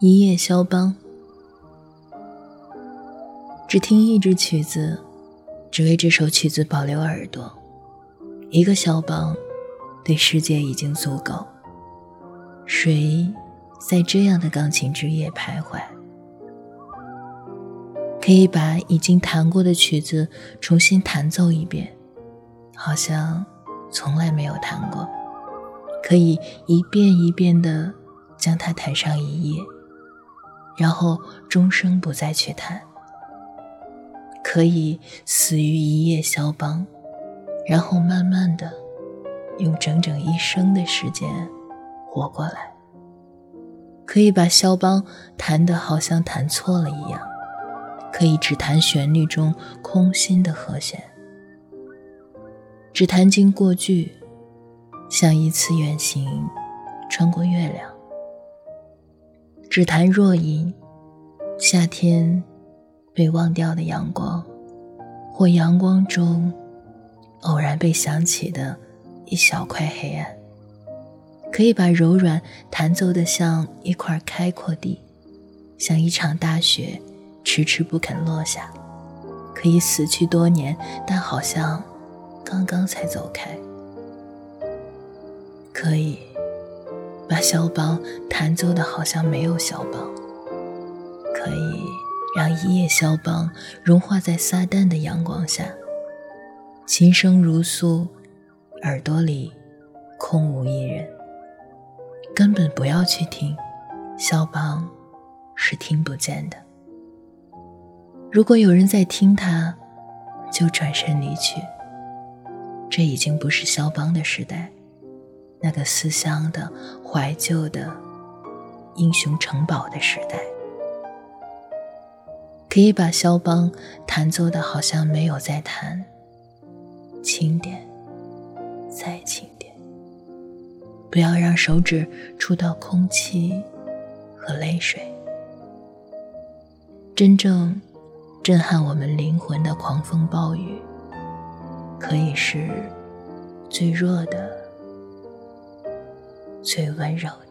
一夜肖邦，只听一支曲子，只为这首曲子保留耳朵。一个肖邦，对世界已经足够。谁在这样的钢琴之夜徘徊？可以把已经弹过的曲子重新弹奏一遍，好像从来没有弹过。可以一遍一遍的将它弹上一夜。然后终生不再去谈，可以死于一夜肖邦，然后慢慢的用整整一生的时间活过来。可以把肖邦弹得好像弹错了一样，可以只弹旋律中空心的和弦，只弹经过去，像一次远行穿过月亮。只谈若隐，夏天被忘掉的阳光，或阳光中偶然被想起的一小块黑暗，可以把柔软弹奏得像一块开阔地，像一场大雪迟迟不肯落下，可以死去多年，但好像刚刚才走开，可以。肖邦弹奏的好像没有肖邦，可以让一夜肖邦融化在撒旦的阳光下，琴声如诉，耳朵里空无一人，根本不要去听，肖邦是听不见的。如果有人在听他，就转身离去。这已经不是肖邦的时代。那个思乡的、怀旧的、英雄城堡的时代，可以把肖邦弹奏的好像没有在弹，轻点，再轻点，不要让手指触到空气和泪水。真正震撼我们灵魂的狂风暴雨，可以是最弱的。最温柔。